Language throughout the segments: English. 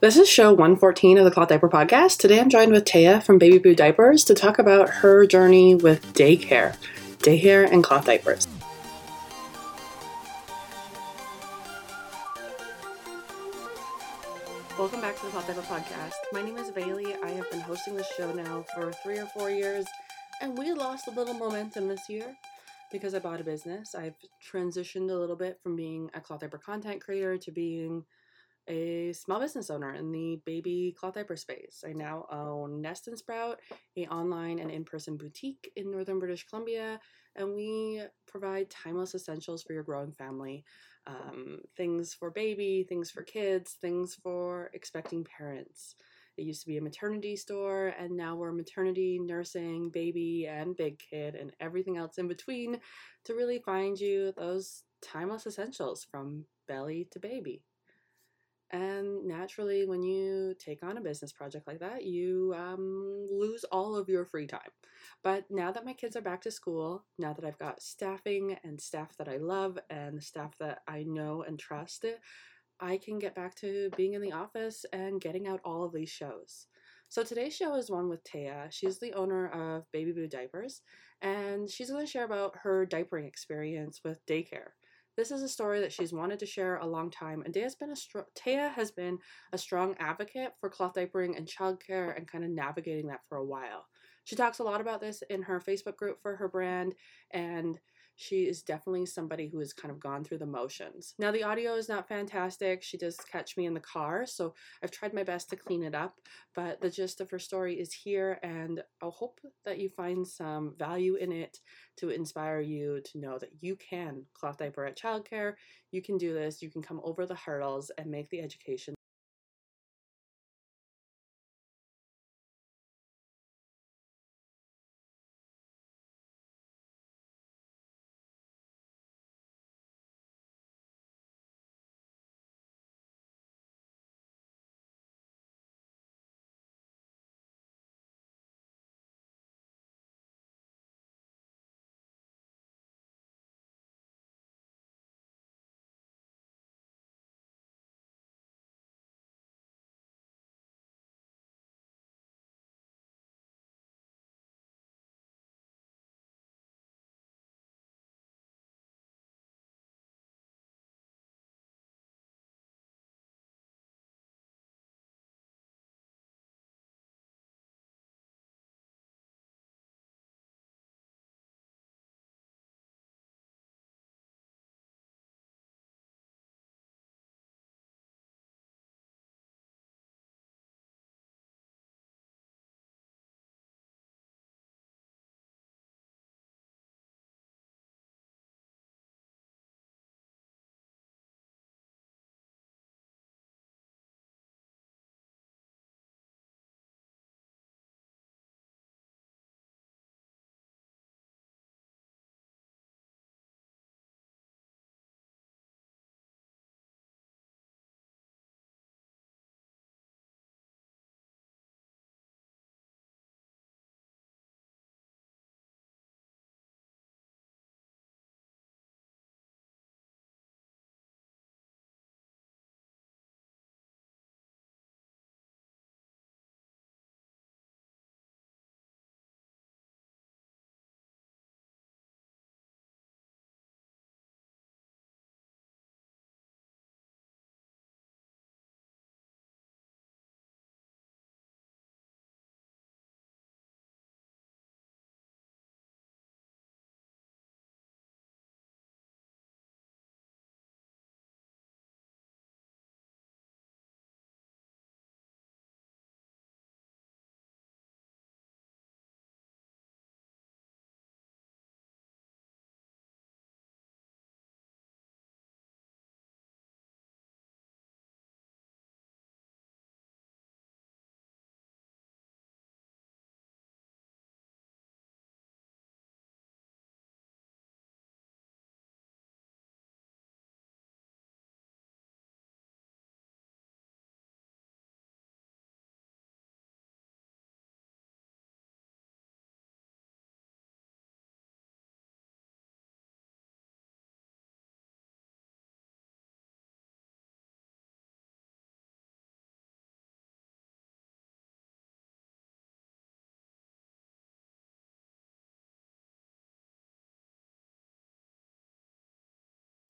This is show 114 of the Cloth Diaper Podcast. Today I'm joined with Taya from Baby Boo Diapers to talk about her journey with daycare, daycare and cloth diapers. Welcome back to the Cloth Diaper Podcast. My name is Bailey. I have been hosting this show now for three or four years, and we lost a little momentum this year because I bought a business. I've transitioned a little bit from being a cloth diaper content creator to being a small business owner in the baby cloth diaper space. I now own Nest and Sprout, a online and in-person boutique in northern British Columbia, and we provide timeless essentials for your growing family. Um, things for baby, things for kids, things for expecting parents. It used to be a maternity store, and now we're maternity, nursing, baby, and big kid, and everything else in between to really find you those timeless essentials from belly to baby. And naturally, when you take on a business project like that, you um, lose all of your free time. But now that my kids are back to school, now that I've got staffing and staff that I love and staff that I know and trust, I can get back to being in the office and getting out all of these shows. So today's show is one with Taya. She's the owner of Baby Boo Diapers, and she's going to share about her diapering experience with daycare. This is a story that she's wanted to share a long time, and Taya's been a str- Taya has been a strong advocate for cloth diapering and childcare and kind of navigating that for a while. She talks a lot about this in her Facebook group for her brand, and she is definitely somebody who has kind of gone through the motions. Now, the audio is not fantastic. She does catch me in the car, so I've tried my best to clean it up. But the gist of her story is here, and I hope that you find some value in it to inspire you to know that you can cloth diaper at childcare. You can do this. You can come over the hurdles and make the education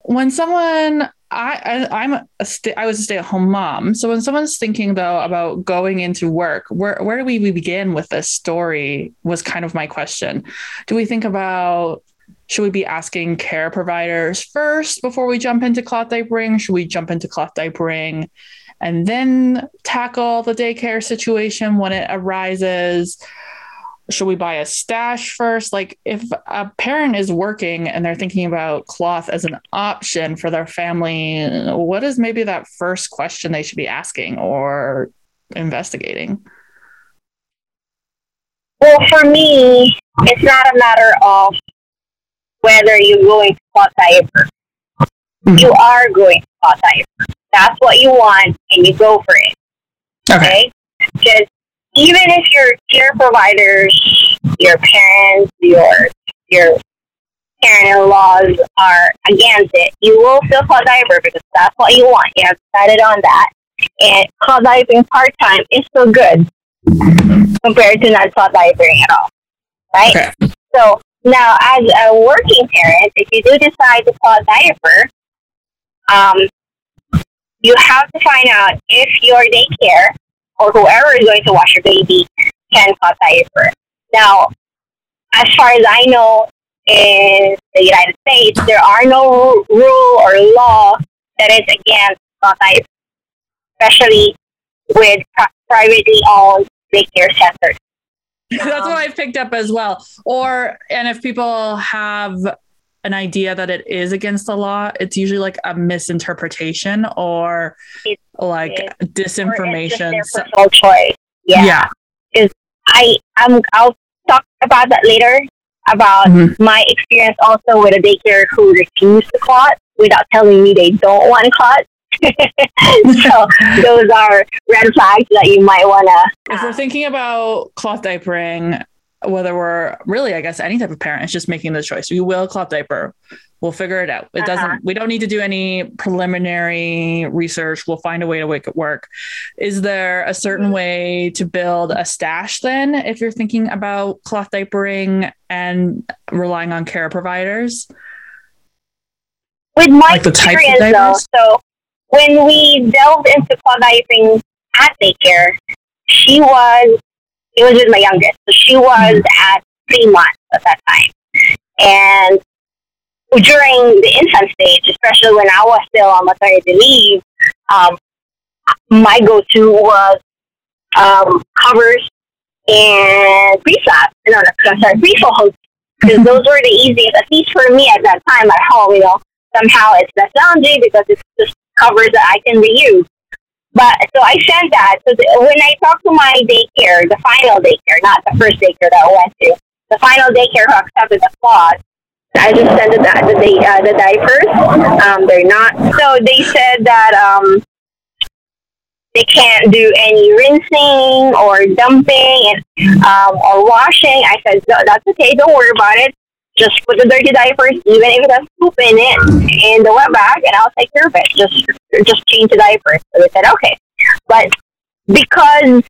when someone I, I am a sta- I was a stay at home mom. So when someone's thinking though about going into work, where where do we, we begin with this story? Was kind of my question. Do we think about should we be asking care providers first before we jump into cloth diapering? Should we jump into cloth diapering and then tackle the daycare situation when it arises? Should we buy a stash first? Like, if a parent is working and they're thinking about cloth as an option for their family, what is maybe that first question they should be asking or investigating? Well, for me, it's not a matter of whether you're going to cloth diaper. Mm-hmm. You are going to cloth diaper. That's what you want, and you go for it. Okay. Because even if your care providers, your parents, your your parent-in-laws are against it, you will still cloth diaper because that's what you want. You have decided on that. And call diving part-time is still good compared to not call diving at all. Right? Okay. So now, as a working parent, if you do decide to cloth diaper, um, you have to find out if your daycare or whoever is going to wash your baby can cloth diaper. Now, as far as I know, in the United States, there are no rule or law that is against cloth diaper, especially with privately owned daycare centers. That's um, what I picked up as well. Or, and if people have an idea that it is against the law, it's usually like a misinterpretation or like disinformation. Or personal choice. Yeah. Because I I'm I'll talk about that later about mm-hmm. my experience also with a daycare who refused to cloth without telling me they don't want to cloth. so those are red flags that you might want to. If we're thinking about cloth diapering, whether we're really, I guess, any type of parent is just making the choice. We will cloth diaper. We'll figure it out. It uh-huh. doesn't, we don't need to do any preliminary research. We'll find a way to make it work. Is there a certain mm-hmm. way to build a stash then if you're thinking about cloth diapering and relying on care providers? With my like the experience, though, so when we delved into cloth diapering at daycare, she was it was with my youngest. So she was mm-hmm. at three months at that time. And during the infant stage, especially when I was still on maternity leave, um, my go-to was um, covers and pre-flaps. No, no, I'm sorry, pre-folds. Because mm-hmm. those were the easiest, at least for me at that time at home, you know. Somehow it's less challenging because it's just covers that I can reuse. But so I sent that. So the, when I talked to my daycare, the final daycare, not the first daycare that I went to, the final daycare who accepted the clause, I just sent the the, the, uh, the diapers. Um, they're not. So they said that um, they can't do any rinsing or dumping and um, or washing. I said no, that's okay. Don't worry about it just put the dirty diapers, even if it has poop in it, in the wet bag, and I'll take care of it. Just just change the diapers. So they said, okay. But because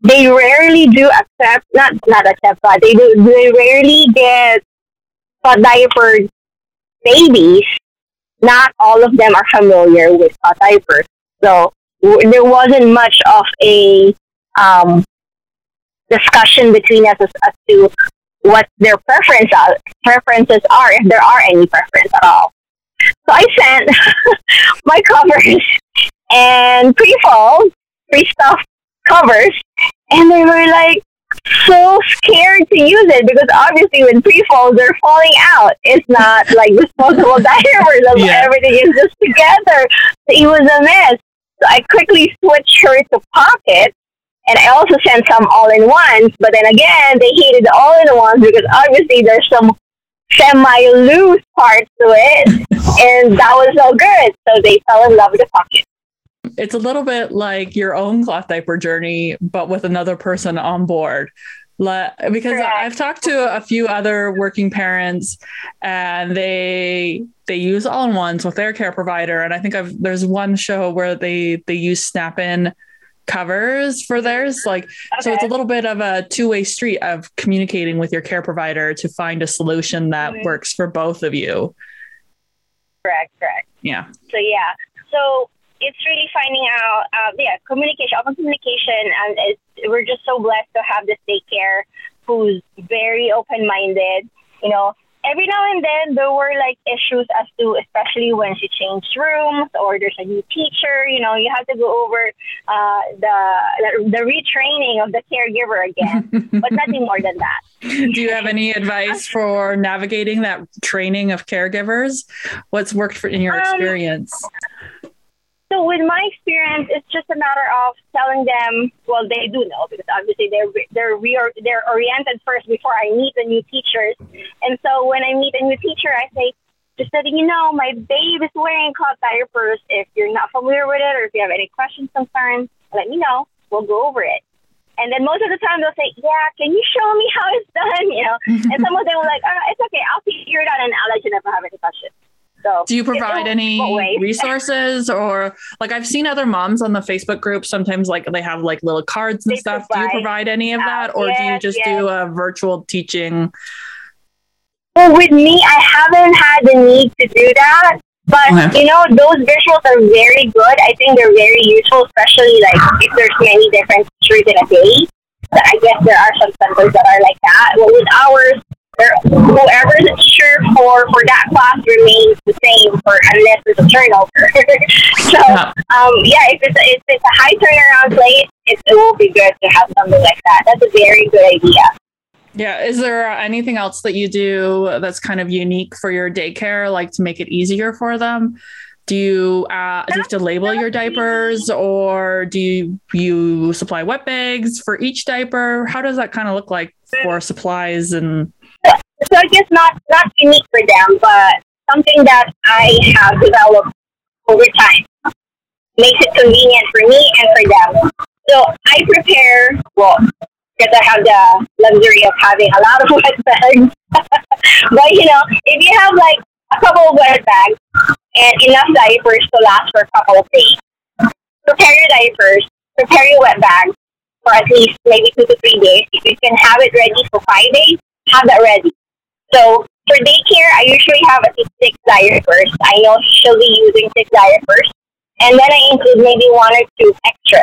they rarely do accept, not not accept, but they do they rarely get hot diaper babies. Not all of them are familiar with hot diapers, so there wasn't much of a um, discussion between us as, as to what their preference are, preferences are, if there are any preference at all. So I sent my covers and pre-fold, pre-stuffed covers, and they were like so scared to use it because obviously when pre-folds they're falling out. It's not like disposable diapers. Yeah. Everything is just together. It was a mess. So I quickly switched her to pockets and I also sent some all in ones, but then again, they hated the all in ones because obviously there's some semi loose parts to it, and that was no good. So they fell in love with the pocket. It's a little bit like your own cloth diaper journey, but with another person on board. because Correct. I've talked to a few other working parents and they they use all in ones with their care provider. And I think I've there's one show where they they use snap in covers for theirs like okay. so it's a little bit of a two-way street of communicating with your care provider to find a solution that mm-hmm. works for both of you Correct, correct. Yeah. So yeah, so it's really finding out, uh, yeah, communication, open communication, and it's, we're just so blessed to have this daycare who's very open-minded. You know, every now and then there were like issues as to especially when she changed rooms or there's a new teacher you know you have to go over uh, the, the retraining of the caregiver again but nothing more than that. Do you have any advice for navigating that training of caregivers? What's worked for in your um, experience so with my experience, it's just a matter of telling them. Well, they do know because obviously they're they're re- they're oriented first before I meet the new teachers. And so when I meet a new teacher, I say, just letting you know, my babe is wearing cloth diapers. If you're not familiar with it, or if you have any questions, concerns, let me know. We'll go over it. And then most of the time they'll say, "Yeah, can you show me how it's done?" You know. and some of them will like, oh, "It's okay, I'll figure it out, and I'll let you know if I have any questions." So do you provide any resources or like I've seen other moms on the Facebook group sometimes like they have like little cards and they stuff. Provide, do you provide any of that or yes, do you just yes. do a virtual teaching? Well, with me, I haven't had the need to do that. But okay. you know, those visuals are very good. I think they're very useful, especially like if there's many different teachers in a day. But I guess there are some centers that are like that. Well, with ours, whoever is a teacher for for that class remains the same for unless there's a turnover. so um, yeah, if it's a, if it's a high turnaround place, it, it will be good to have something like that. That's a very good idea. Yeah. Is there anything else that you do that's kind of unique for your daycare, like to make it easier for them? Do you uh, do you have to label your diapers, or do you you supply wet bags for each diaper? How does that kind of look like for supplies and so I guess not not unique for them, but something that I have developed over time makes it convenient for me and for them. So I prepare well because I have the luxury of having a lot of wet bags. but you know, if you have like a couple of wet bags and enough diapers to last for a couple of days, prepare your diapers, prepare your wet bags for at least maybe two to three days. If you can have it ready for five days, have that ready. So for daycare, I usually have at least six diapers. I know she'll be using six diapers. And then I include maybe one or two extra.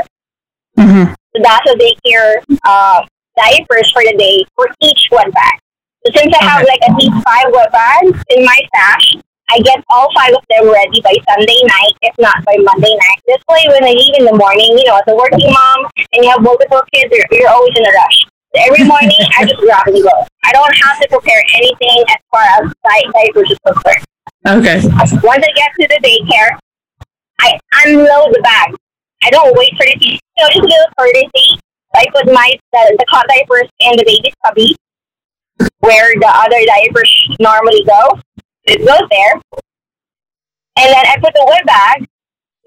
Mm-hmm. So that's a daycare uh, diapers for the day for each wet bag. So since I have like at least five wet bags in my stash, I get all five of them ready by Sunday night, if not by Monday night. This way, when I leave in the morning, you know, as a working mom and you have multiple kids, you're, you're always in a rush. Every morning, I just grab and go. I don't have to prepare anything as far as diapers is concerned. Okay. Once I get to the daycare, I unload the bag. I don't wait for the tea. You know, just a little courtesy. I put my the, the cot diapers in the baby's cubby, where the other diapers normally go. It goes there, and then I put the wet bag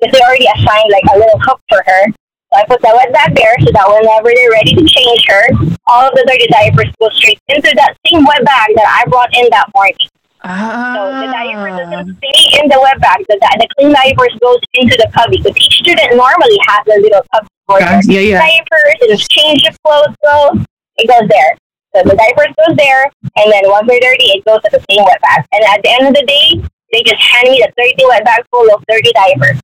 because they already assigned like a little cup for her. So I put that wet bag there so that whenever they're ready to change her, all of the dirty diapers go straight into that same wet bag that I brought in that morning. Ah. So the diaper doesn't stay in the wet bag. The, the clean diapers goes into the cubby because each student normally has a little cubby for their yeah, yeah. diapers and change the clothes goes. It goes there. So the diapers goes there, and then once they're dirty, it goes to the same wet bag. And at the end of the day, they just hand me the dirty wet bag full of dirty diapers.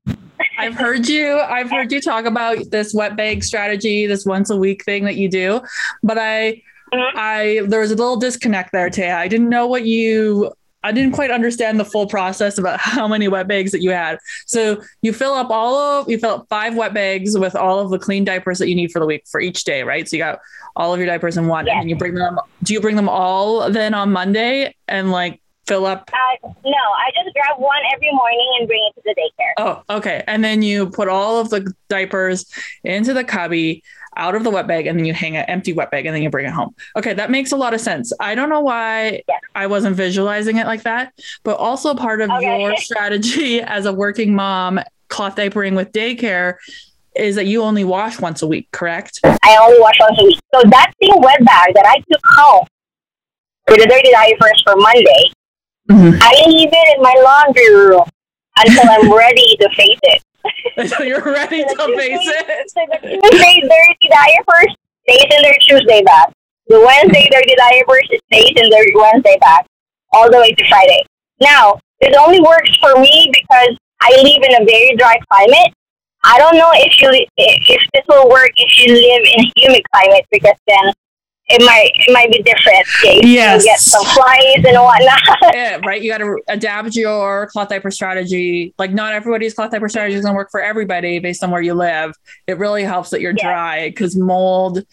I've heard you. I've heard you talk about this wet bag strategy, this once a week thing that you do, but I, mm-hmm. I there was a little disconnect there, Taya. I didn't know what you. I didn't quite understand the full process about how many wet bags that you had. So you fill up all of you fill up five wet bags with all of the clean diapers that you need for the week for each day, right? So you got all of your diapers in one, yes. and you bring them. Do you bring them all then on Monday and like fill up? Uh, no, I just grab one every morning and bring it to the daycare. Oh, okay. And then you put all of the diapers into the cubby out of the wet bag and then you hang an empty wet bag and then you bring it home. Okay, that makes a lot of sense. I don't know why yes. I wasn't visualizing it like that, but also part of okay. your strategy as a working mom, cloth diapering with daycare is that you only wash once a week, correct? I only wash once a week. So that same wet bag that I took home for the dirty diapers for Monday, Mm-hmm. I leave it in my laundry room until I'm ready to face it. so you're ready to face it? So the Tuesday dirty diapers stays in their Tuesday bag. The Wednesday dirty diapers stays in their Wednesday bag all the way to Friday. Now, this only works for me because I live in a very dry climate. I don't know if you if this will work if you live in a humid climate because then it might it might be different. Yeah, yes. get some flies and whatnot. yeah, right. You got to adapt your cloth diaper strategy. Like not everybody's cloth diaper strategy is going to work for everybody based on where you live. It really helps that you're yeah. dry because mold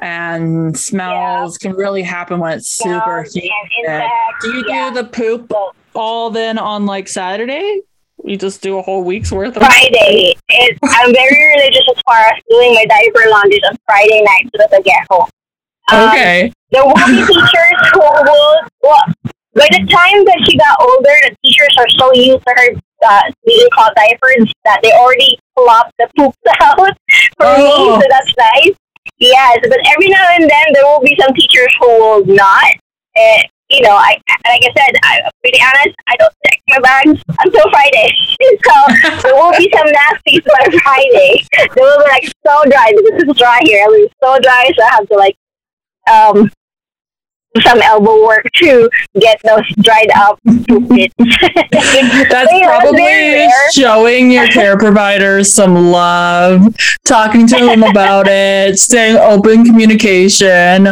and smells yeah. can really happen when it's super humid. Do you do the poop all then on like Saturday? You just do a whole week's worth of Friday. It, I'm very religious as far as doing my diaper laundry on Friday night so that I get home. Um, okay. There will be teachers who will, well, by the time that she got older, the teachers are so used to her uh, being called diapers that they already plop the poops out for oh. me, so that's nice. Yes, but every now and then there will be some teachers who will not. Uh, you know, I like I said, I, to be honest, I don't check my bags until Friday. so there will be some nasties by Friday. They will be like so dry because it's dry here. It was so dry, so I have to like um, some elbow work to get those dried up bits. That's probably showing your care providers some love, talking to them about it, staying open communication,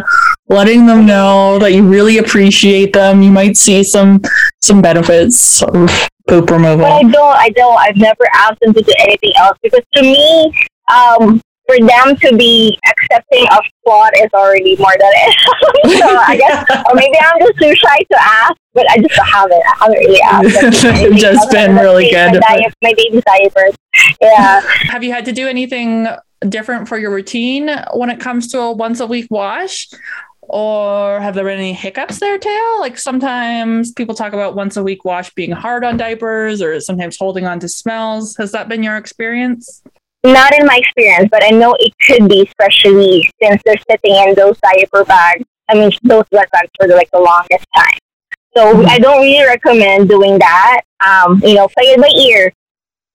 letting them know that you really appreciate them. You might see some some benefits of poop removal. But I don't. I don't. I've never asked them to do anything else because to me, um, for them to be accepting of plot is already more than it. so I guess, or maybe I'm just too shy to ask, but I just haven't. I haven't really asked. just been really good. My, diet, my baby diapers. Yeah. Have you had to do anything different for your routine when it comes to a once a week wash? Or have there been any hiccups there, Taya? Like sometimes people talk about once a week wash being hard on diapers or sometimes holding on to smells. Has that been your experience? Not in my experience, but I know it could be, especially since they're sitting in those diaper bags. I mean, those blood bags for like the longest time. So mm-hmm. I don't really recommend doing that. Um, you know, play it by ear.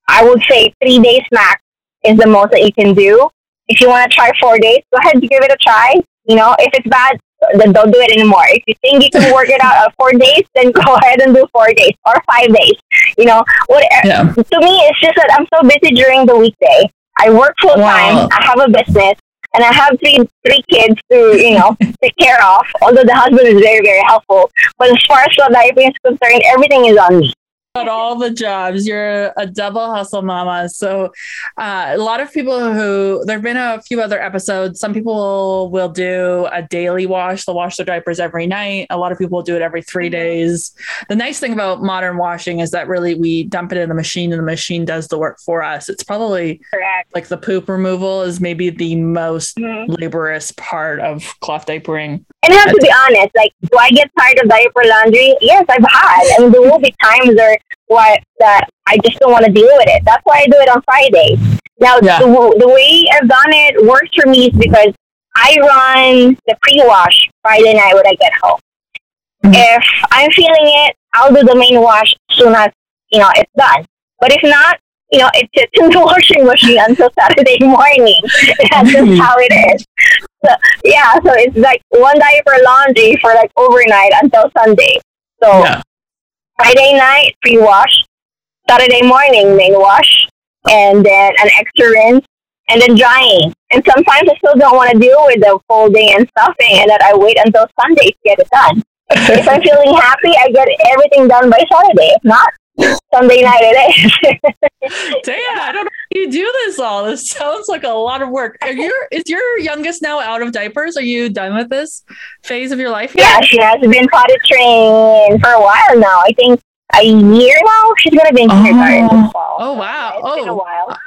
I would say three days max is the most that you can do. If you want to try four days, go ahead and give it a try. You know, if it's bad, then don't do it anymore. If you think you can work it out four days, then go ahead and do four days or five days. You know, whatever. Uh, yeah. To me, it's just that I'm so busy during the weekday. I work full time. Wow. I have a business, and I have three three kids to you know take care of. Although the husband is very very helpful, but as far as the diapering is concerned, everything is on me got all the jobs. You're a double hustle mama. So, uh, a lot of people who there have been a few other episodes. Some people will do a daily wash. They'll wash their diapers every night. A lot of people will do it every three mm-hmm. days. The nice thing about modern washing is that really we dump it in the machine and the machine does the work for us. It's probably Correct. like the poop removal is maybe the most mm-hmm. laborious part of cloth diapering. And I have to be honest, like, do I get tired of diaper laundry? Yes, I've had. I mean, there will be times where what that I just don't want to deal with it. That's why I do it on Friday. Now, yeah. the, the way I've done it works for me is because I run the pre-wash Friday night when I get home. Mm-hmm. If I'm feeling it, I'll do the main wash as soon as you know it's done. But if not, you know, it sits in the washing machine until Saturday morning. That's just how it is. So yeah, so it's like one diaper laundry for like overnight until Sunday. So yeah. Friday night pre wash, Saturday morning main wash, and then an extra rinse, and then drying. And sometimes I still don't want to deal with the folding and stuffing, and that I wait until Sunday to get it done. if I'm feeling happy, I get everything done by Saturday. If not, Sunday night it is. Damn, I don't know you do this all. This sounds like a lot of work. Are you is your youngest now out of diapers? Are you done with this phase of your life? Yet? Yeah, she has been potty trained for a while now. I think a year now. She's gonna be in oh. kindergarten oh. fall. Oh wow. It's oh. been a oh. while.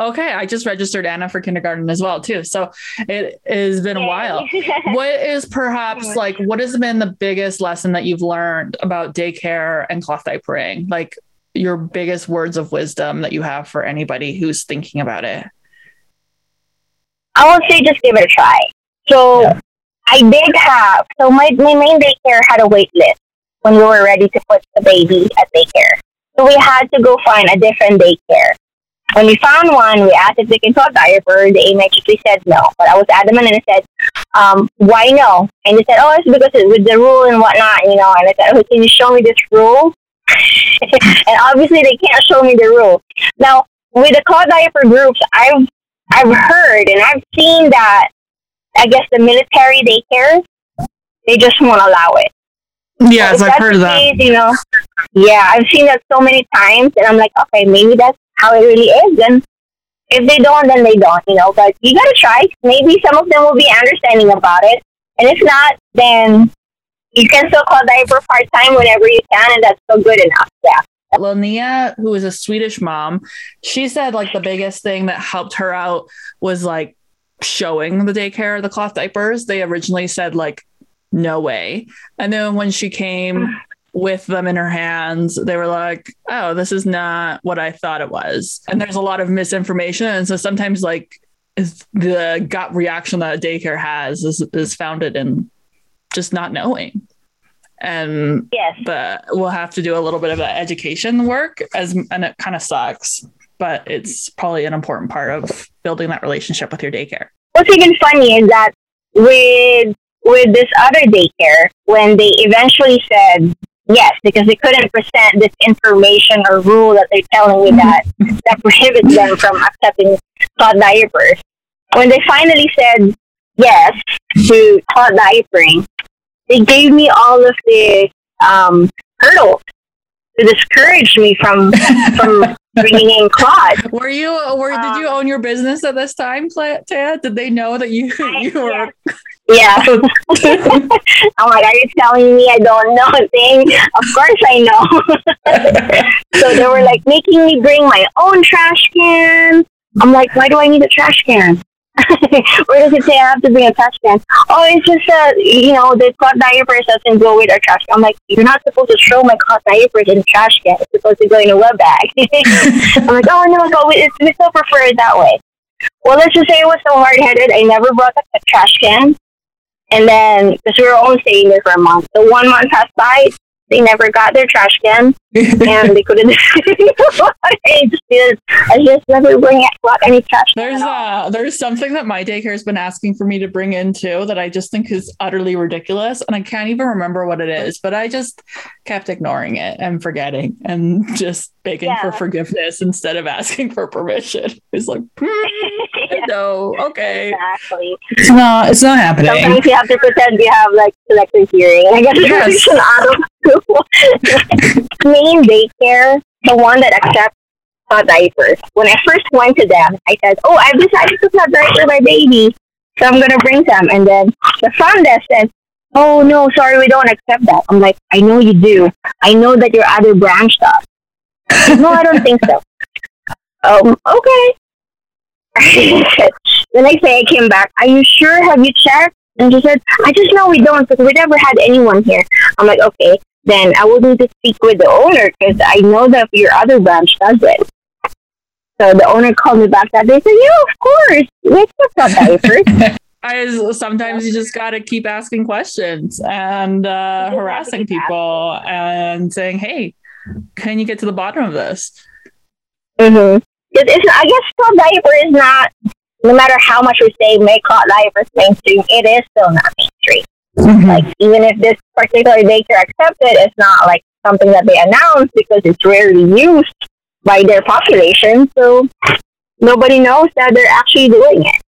Okay, I just registered Anna for kindergarten as well too. So it has been a while. what is perhaps oh like what has been the biggest lesson that you've learned about daycare and cloth diapering? Like your biggest words of wisdom that you have for anybody who's thinking about it? I would say just give it a try. So yeah. I did have so my, my main daycare had a wait list when we were ready to put the baby at daycare. So we had to go find a different daycare. When we found one, we asked if they can a diaper. The immediately said no. But I was adamant and I said, um, why no? And they said, oh, it's because it's with the rule and whatnot, you know. And I said, oh, can you show me this rule? and obviously they can't show me the rule. Now, with the cloth diaper groups, I've I've heard and I've seen that I guess the military daycares they just won't allow it. Yes, so I've heard of that. Case, you know, yeah, I've seen that so many times, and I'm like, okay, maybe that's how it really is. And if they don't, then they don't, you know. But you gotta try. Maybe some of them will be understanding about it, and if not, then you can still cloth diaper part time whenever you can, and that's still good enough. Yeah. Linnea, who is a Swedish mom, she said like the biggest thing that helped her out was like showing the daycare the cloth diapers. They originally said like no way. And then when she came with them in her hands, they were like, oh, this is not what I thought it was. And there's a lot of misinformation. And so sometimes, like, is the gut reaction that a daycare has is, is founded in just not knowing. And yes. but we'll have to do a little bit of education work as and it kind of sucks, but it's probably an important part of building that relationship with your daycare. What's even funny is that with with this other daycare, when they eventually said yes, because they couldn't present this information or rule that they're telling me that that prohibits them from accepting cloth diapers. When they finally said yes to cloth diapering, they gave me all of the um, hurdles to discourage me from from bringing in cloth. Were you? Were um, did you own your business at this time, Ted? Did they know that you you were? Yeah. I'm like, are you telling me I don't know a thing? Of course I know. so they were like making me bring my own trash can. I'm like, why do I need a trash can? Where does it say I have to bring a trash can? Oh, it's just that, you know, the cloth diapers doesn't go with our trash can. I'm like, you're not supposed to throw my cloth diapers in the trash can. It's supposed to go in a wet bag. I'm like, oh, no, go. It's, we still prefer it that way. Well, let's just say it was so hard headed. I never brought a trash can. And then, because we were only staying there for a month, so one month passed by, they never got their trash can, and they couldn't. I just, I just never bring got any trash. There's uh, there's something that my daycare has been asking for me to bring in too that I just think is utterly ridiculous, and I can't even remember what it is. But I just kept ignoring it and forgetting, and just begging yeah. for forgiveness instead of asking for permission. It's like, mm, no, okay, exactly. It's not. It's not happening. Sometimes you have to pretend you have like selective hearing. I guess yes. Main daycare, the one that accepts uh, diapers. When I first went to them, I said, "Oh, I've decided to not diaper my baby, so I'm gonna bring some." And then the front desk said, "Oh no, sorry, we don't accept that." I'm like, "I know you do. I know that your other branch does." no, I don't think so. Um, okay. the next day I came back. Are you sure? Have you checked? And she said, I just know we don't because we never had anyone here. I'm like, okay, then I will need to speak with the owner because I know that your other branch does it. So the owner called me back that day. Said, "Yeah, of course. We accept diapers." I sometimes you just got to keep asking questions and uh, harassing people and saying, "Hey, can you get to the bottom of this?" Mm-hmm. It, it's, I guess diaper is not. No matter how much we say make cloth diapers mainstream, it is still not mainstream. Mm-hmm. Like even if this particular daycare accepts it, it's not like something that they announce because it's rarely used by their population. So nobody knows that they're actually doing it.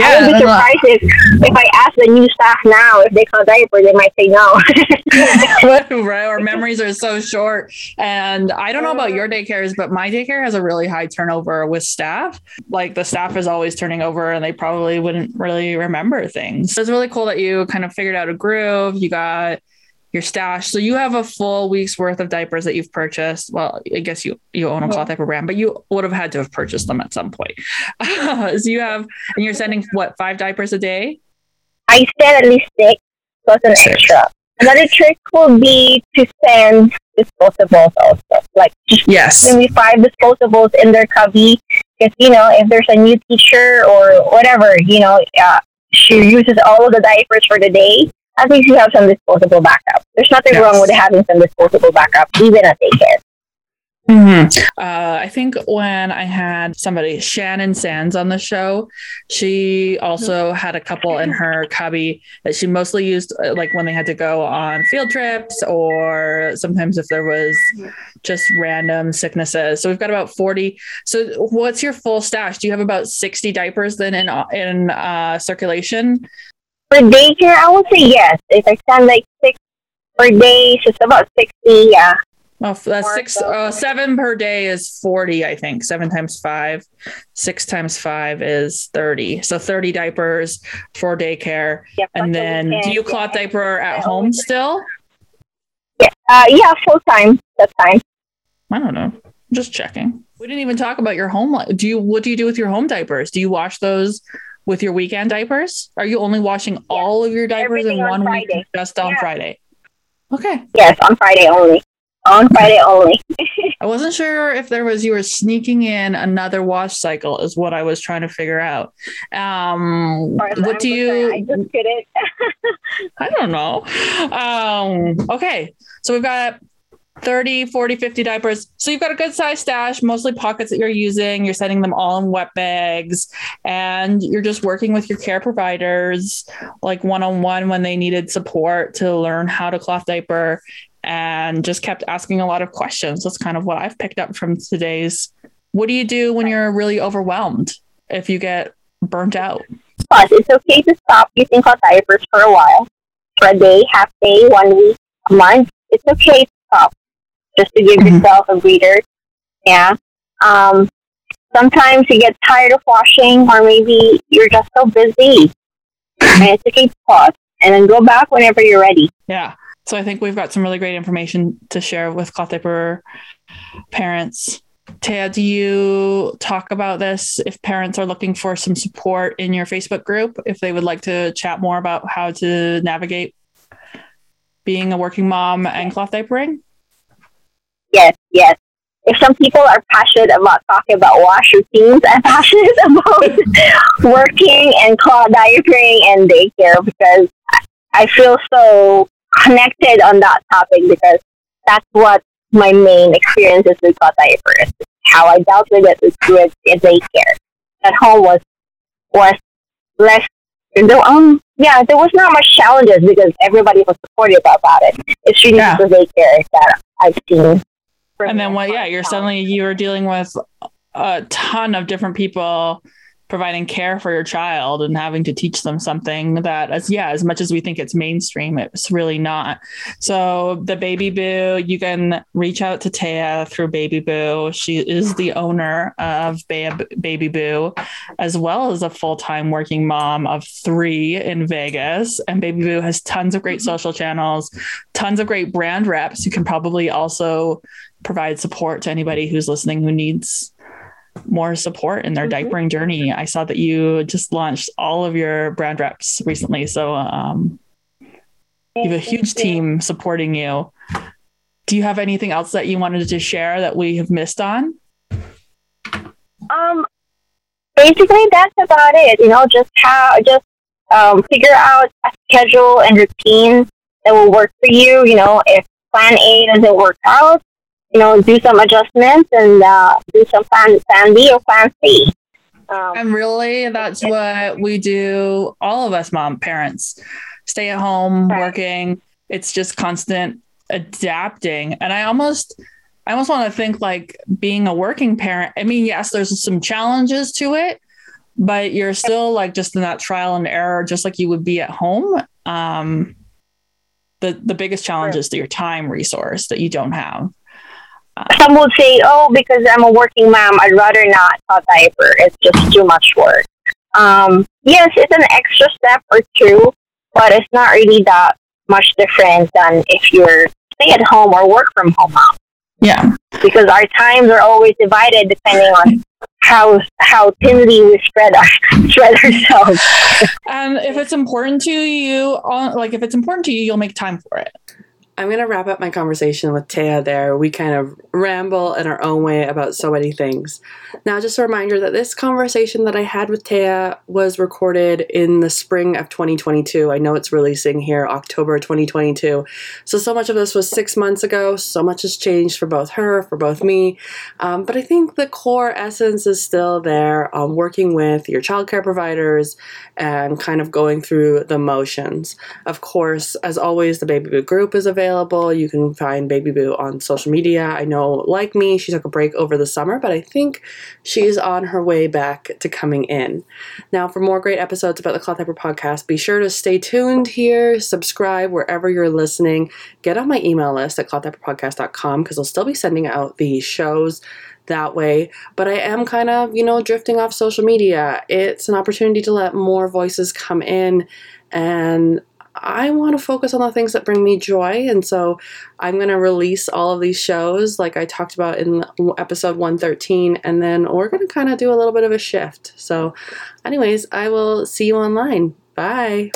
Yeah, I would be surprised if, if I ask the new staff now if they cloth diaper, they might say no. right. Our memories are so short. And I don't know about your daycares, but my daycare has a really high turnover with staff. Like the staff is always turning over and they probably wouldn't really remember things. So it's really cool that you kind of figured out a groove. You got your stash. So you have a full week's worth of diapers that you've purchased. Well, I guess you you own a cloth diaper brand, but you would have had to have purchased them at some point. so you have, and you're sending what five diapers a day? I send at least six plus an six. extra. Another trick would be to send disposables also, like yes, maybe five disposables in their cubby. Because you know, if there's a new teacher or whatever, you know, uh, she uses all of the diapers for the day at least you have some disposable backup. There's nothing yes. wrong with having some disposable backup, even at daycare. Mm-hmm. Uh, I think when I had somebody, Shannon Sands, on the show, she also had a couple in her cubby that she mostly used uh, like when they had to go on field trips or sometimes if there was just random sicknesses. So we've got about 40. So what's your full stash? Do you have about 60 diapers then in, in uh, circulation? For daycare, I would say yes. If I send like six per day, so it's about 60, yeah. Oh, that's six, uh, seven per day is 40, I think. Seven times five, six times five is 30. So 30 diapers for daycare. Yep, and then do you cloth yeah. diaper at home still? Yeah, uh, yeah, full time. That's fine. I don't know. I'm just checking. We didn't even talk about your home. Do you, what do you do with your home diapers? Do you wash those with your weekend diapers? Are you only washing yeah. all of your diapers Everything in one week just on yeah. Friday? Okay. Yes, on Friday only on Friday only. I wasn't sure if there was you were sneaking in another wash cycle is what I was trying to figure out. Um, what do you? I just couldn't. I don't know. Um, okay, so we've got 30, 40, 50 diapers. So you've got a good size stash, mostly pockets that you're using. You're sending them all in wet bags and you're just working with your care providers like one on one when they needed support to learn how to cloth diaper and just kept asking a lot of questions. That's kind of what I've picked up from today's. What do you do when you're really overwhelmed if you get burnt out? Plus, it's okay to stop using cloth diapers for a while, for a day, half day, one week, a month. It's okay to stop just to give mm-hmm. yourself a breather. Yeah. Um, sometimes you get tired of washing, or maybe you're just so busy. and it's okay to pause and then go back whenever you're ready. Yeah. So I think we've got some really great information to share with cloth diaper parents. Taya, do you talk about this if parents are looking for some support in your Facebook group, if they would like to chat more about how to navigate being a working mom and cloth diapering? Yes. If some people are passionate about talking about wash routines, I'm passionate about working and cloth diapering and daycare because I feel so connected on that topic because that's what my main experiences with cloth diapers. How I dealt with it with, with daycare. At home was was less. There, um, yeah, there was not much challenges because everybody was supportive about it. It's really yeah. the daycare that I've seen. And then, what? Yeah, you're suddenly you're dealing with a ton of different people providing care for your child and having to teach them something that as yeah as much as we think it's mainstream it's really not. So the baby boo you can reach out to taya through baby boo. She is the owner of baby boo as well as a full-time working mom of three in vegas. And baby boo has tons of great mm-hmm. social channels tons of great brand reps you can probably also provide support to anybody who's listening who needs more support in their mm-hmm. diapering journey. I saw that you just launched all of your brand reps recently. So um, you have a huge team supporting you. Do you have anything else that you wanted to share that we have missed on? Um, basically that's about it. You know, just how just um, figure out a schedule and routine that will work for you. You know, if plan A doesn't work out, you know, do some adjustments and uh, do some plan, plan B or plan C. Um, and really, that's what we do. All of us, mom, parents, stay at home, right. working. It's just constant adapting. And I almost, I almost want to think like being a working parent. I mean, yes, there's some challenges to it, but you're still like just in that trial and error, just like you would be at home. Um, the the biggest challenge is your time resource that you don't have some would say, oh, because I'm a working mom, I'd rather not cloth diaper. It's just too much work. Um, yes, it's an extra step or two, but it's not really that much different than if you're stay at home or work from home mom. Yeah. Because our times are always divided depending on how how thinly we spread our, spread ourselves. and if it's important to you, like if it's important to you, you'll make time for it. I'm going to wrap up my conversation with Taya there. We kind of ramble in our own way about so many things. Now, just a reminder that this conversation that I had with Taya was recorded in the spring of 2022. I know it's releasing here October 2022. So, so much of this was six months ago. So much has changed for both her, for both me. Um, but I think the core essence is still there um, working with your childcare providers and kind of going through the motions. Of course, as always, the Baby Boo group is available available. You can find Baby Boo on social media. I know, like me, she took a break over the summer, but I think she's on her way back to coming in. Now, for more great episodes about the Cloth Diaper podcast, be sure to stay tuned here, subscribe wherever you're listening, get on my email list at clothdiaperpodcast.com because I'll still be sending out the shows that way. But I am kind of, you know, drifting off social media. It's an opportunity to let more voices come in and I want to focus on the things that bring me joy. And so I'm going to release all of these shows, like I talked about in episode 113. And then we're going to kind of do a little bit of a shift. So, anyways, I will see you online. Bye.